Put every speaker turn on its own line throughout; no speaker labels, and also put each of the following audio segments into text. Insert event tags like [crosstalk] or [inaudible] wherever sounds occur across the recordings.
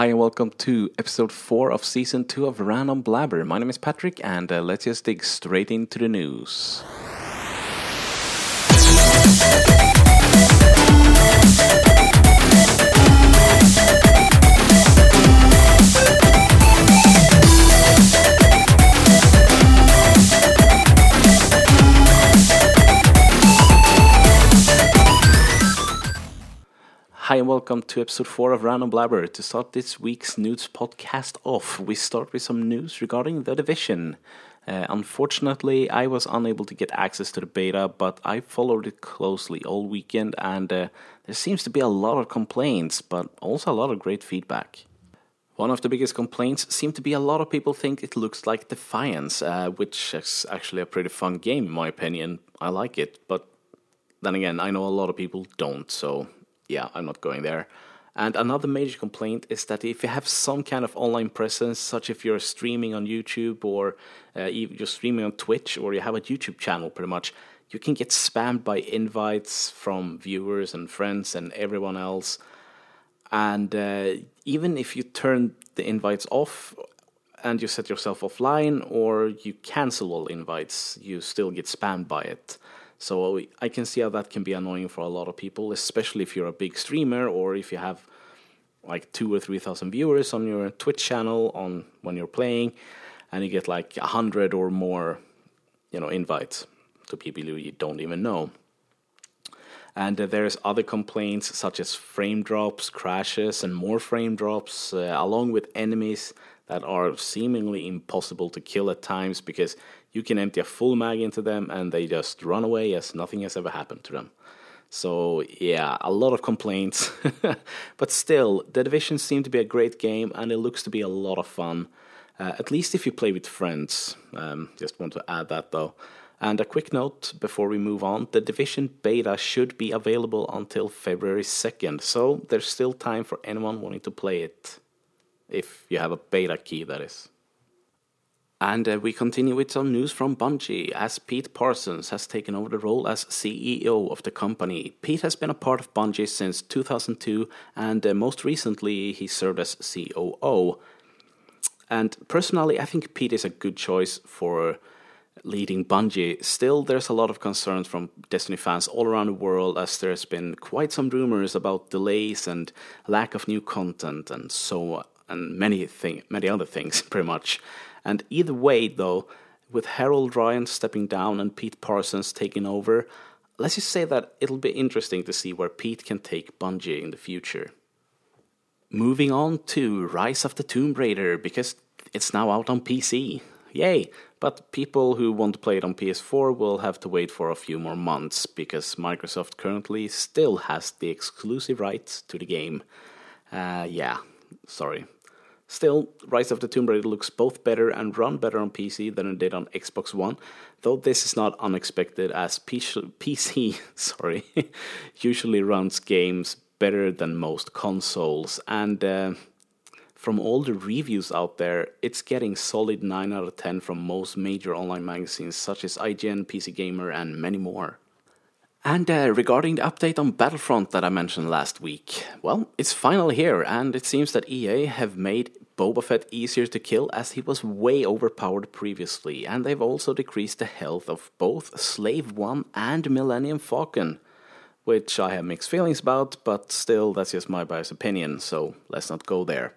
Hi, and welcome to episode 4 of season 2 of Random Blabber. My name is Patrick, and uh, let's just dig straight into the news. Welcome to episode 4 of Random Blabber. To start this week's news podcast off, we start with some news regarding The Division. Uh, unfortunately, I was unable to get access to the beta, but I followed it closely all weekend, and uh, there seems to be a lot of complaints, but also a lot of great feedback. One of the biggest complaints seem to be a lot of people think it looks like Defiance, uh, which is actually a pretty fun game in my opinion. I like it, but then again, I know a lot of people don't, so yeah, I'm not going there. And another major complaint is that if you have some kind of online presence, such if you're streaming on YouTube or uh, you're streaming on Twitch or you have a YouTube channel, pretty much, you can get spammed by invites from viewers and friends and everyone else. And uh, even if you turn the invites off and you set yourself offline or you cancel all invites, you still get spammed by it. So I can see how that can be annoying for a lot of people, especially if you're a big streamer or if you have like two or three thousand viewers on your Twitch channel on when you're playing, and you get like a hundred or more, you know, invites to people you don't even know. And uh, there's other complaints such as frame drops, crashes, and more frame drops, uh, along with enemies that are seemingly impossible to kill at times because you can empty a full mag into them and they just run away as nothing has ever happened to them. So, yeah, a lot of complaints. [laughs] but still, The Division seemed to be a great game and it looks to be a lot of fun. Uh, at least if you play with friends. Um, just want to add that though. And a quick note before we move on the Division beta should be available until February 2nd, so there's still time for anyone wanting to play it if you have a beta key, that is. And uh, we continue with some news from Bungie, as Pete Parsons has taken over the role as CEO of the company. Pete has been a part of Bungie since 2002, and uh, most recently he served as COO. And personally, I think Pete is a good choice for leading Bungie. Still, there's a lot of concerns from Destiny fans all around the world, as there's been quite some rumors about delays and lack of new content and so on and many thing, many other things, [laughs] pretty much. And either way, though, with Harold Ryan stepping down and Pete Parsons taking over, let's just say that it'll be interesting to see where Pete can take Bungie in the future. Moving on to Rise of the Tomb Raider, because it's now out on PC. Yay! But people who want to play it on PS4 will have to wait for a few more months, because Microsoft currently still has the exclusive rights to the game. Uh, yeah, sorry. Still, Rise of the Tomb Raider looks both better and run better on PC than it did on Xbox One, though this is not unexpected as PC, [laughs] sorry, [laughs] usually runs games better than most consoles. And uh, from all the reviews out there, it's getting solid 9 out of 10 from most major online magazines such as IGN, PC Gamer, and many more. And uh, regarding the update on Battlefront that I mentioned last week, well, it's finally here, and it seems that EA have made Boba Fett easier to kill as he was way overpowered previously, and they've also decreased the health of both Slave One and Millennium Falcon, which I have mixed feelings about, but still, that's just my biased opinion, so let's not go there.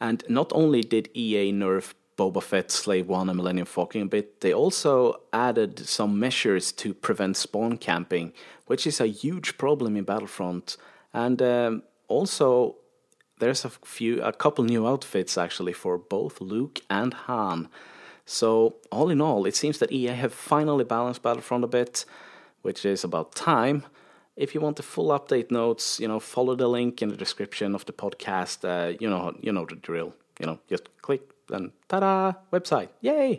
And not only did EA nerf Boba Fett, Slave One, and Millennium Falcon a bit, they also added some measures to prevent spawn camping, which is a huge problem in Battlefront. And um, also, there's a few, a couple new outfits actually for both Luke and Han. So all in all, it seems that EA have finally balanced Battlefront a bit, which is about time. If you want the full update notes, you know, follow the link in the description of the podcast. Uh, you know, you know the drill. You know, just click and ta-da, website, yay!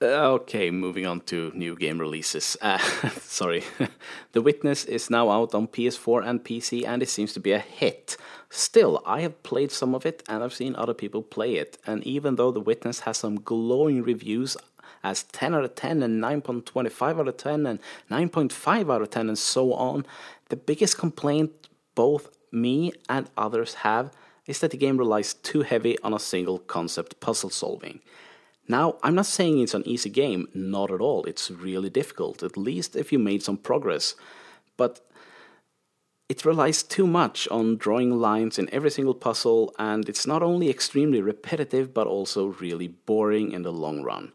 Okay, moving on to new game releases. Uh, [laughs] sorry. [laughs] the Witness is now out on PS4 and PC, and it seems to be a hit. Still, I have played some of it, and I've seen other people play it. And even though The Witness has some glowing reviews as 10 out of 10 and 9.25 out of 10 and 9.5 out of 10 and so on, the biggest complaint both me and others have is that the game relies too heavy on a single concept puzzle solving. Now, I'm not saying it's an easy game, not at all. It's really difficult, at least if you made some progress. But it relies too much on drawing lines in every single puzzle, and it's not only extremely repetitive, but also really boring in the long run.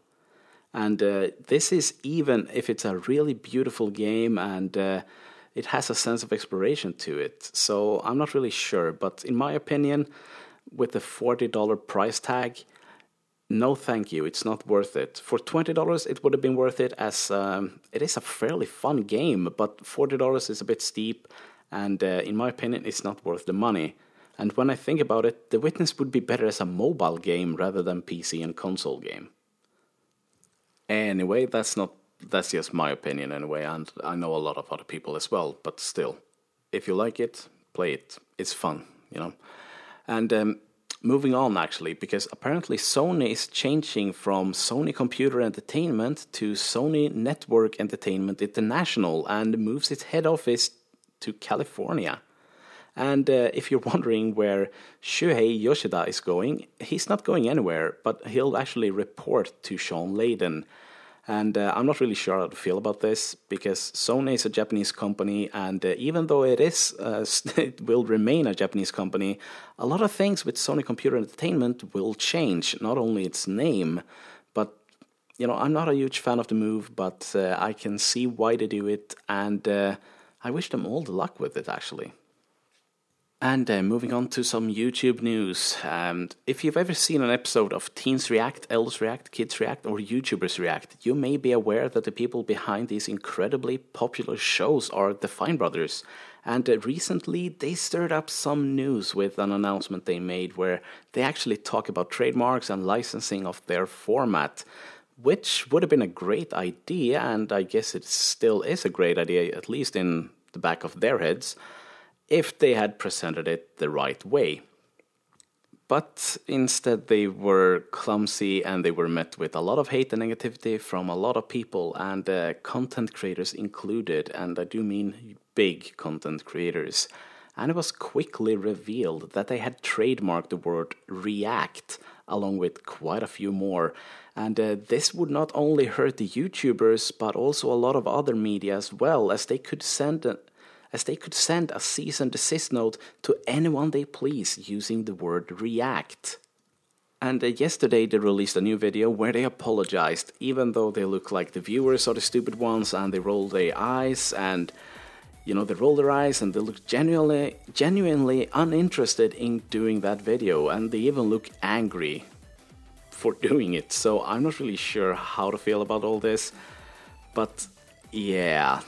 And uh, this is even if it's a really beautiful game and uh, it has a sense of exploration to it. So I'm not really sure, but in my opinion, with the $40 price tag, no thank you, it's not worth it. For $20, it would have been worth it as um, it is a fairly fun game, but $40 is a bit steep, and uh, in my opinion, it's not worth the money. And when I think about it, The Witness would be better as a mobile game rather than PC and console game. Anyway, that's not that's just my opinion anyway, and I know a lot of other people as well. But still, if you like it, play it. It's fun, you know. And um, moving on, actually, because apparently Sony is changing from Sony Computer Entertainment to Sony Network Entertainment International and moves its head office to California. And uh, if you're wondering where Shuhei Yoshida is going, he's not going anywhere, but he'll actually report to Shawn Layden and uh, I'm not really sure how to feel about this because Sony is a Japanese company, and uh, even though it is, uh, [laughs] it will remain a Japanese company, a lot of things with Sony Computer Entertainment will change. Not only its name, but you know, I'm not a huge fan of the move, but uh, I can see why they do it, and uh, I wish them all the luck with it actually. And uh, moving on to some YouTube news. Um, if you've ever seen an episode of Teens React, Elders React, Kids React, or YouTubers React, you may be aware that the people behind these incredibly popular shows are the Fine Brothers. And uh, recently, they stirred up some news with an announcement they made where they actually talk about trademarks and licensing of their format, which would have been a great idea, and I guess it still is a great idea, at least in the back of their heads if they had presented it the right way. But instead, they were clumsy and they were met with a lot of hate and negativity from a lot of people, and uh, content creators included, and I do mean big content creators. And it was quickly revealed that they had trademarked the word react along with quite a few more. And uh, this would not only hurt the YouTubers, but also a lot of other media as well, as they could send as they could send a cease and desist note to anyone they please using the word react. And uh, yesterday they released a new video where they apologized, even though they look like the viewers are the stupid ones and they roll their eyes and you know they roll their eyes and they look genuinely genuinely uninterested in doing that video and they even look angry for [laughs] doing it. So I'm not really sure how to feel about all this. But yeah,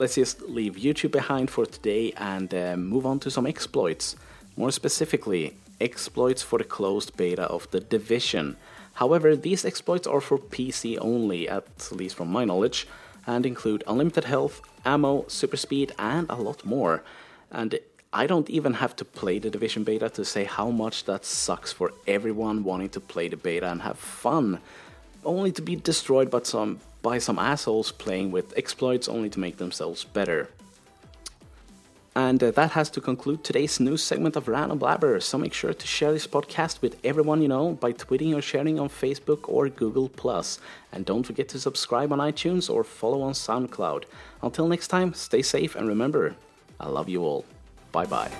let's just leave YouTube behind for today and uh, move on to some exploits. More specifically, exploits for the closed beta of The Division. However, these exploits are for PC only, at least from my knowledge, and include unlimited health, ammo, super speed, and a lot more. And I don't even have to play the Division beta to say how much that sucks for everyone wanting to play the beta and have fun, only to be destroyed by some by some assholes playing with exploits only to make themselves better. And uh, that has to conclude today's news segment of Random Blabber. So make sure to share this podcast with everyone you know by tweeting or sharing on Facebook or Google And don't forget to subscribe on iTunes or follow on SoundCloud. Until next time, stay safe and remember, I love you all. Bye bye.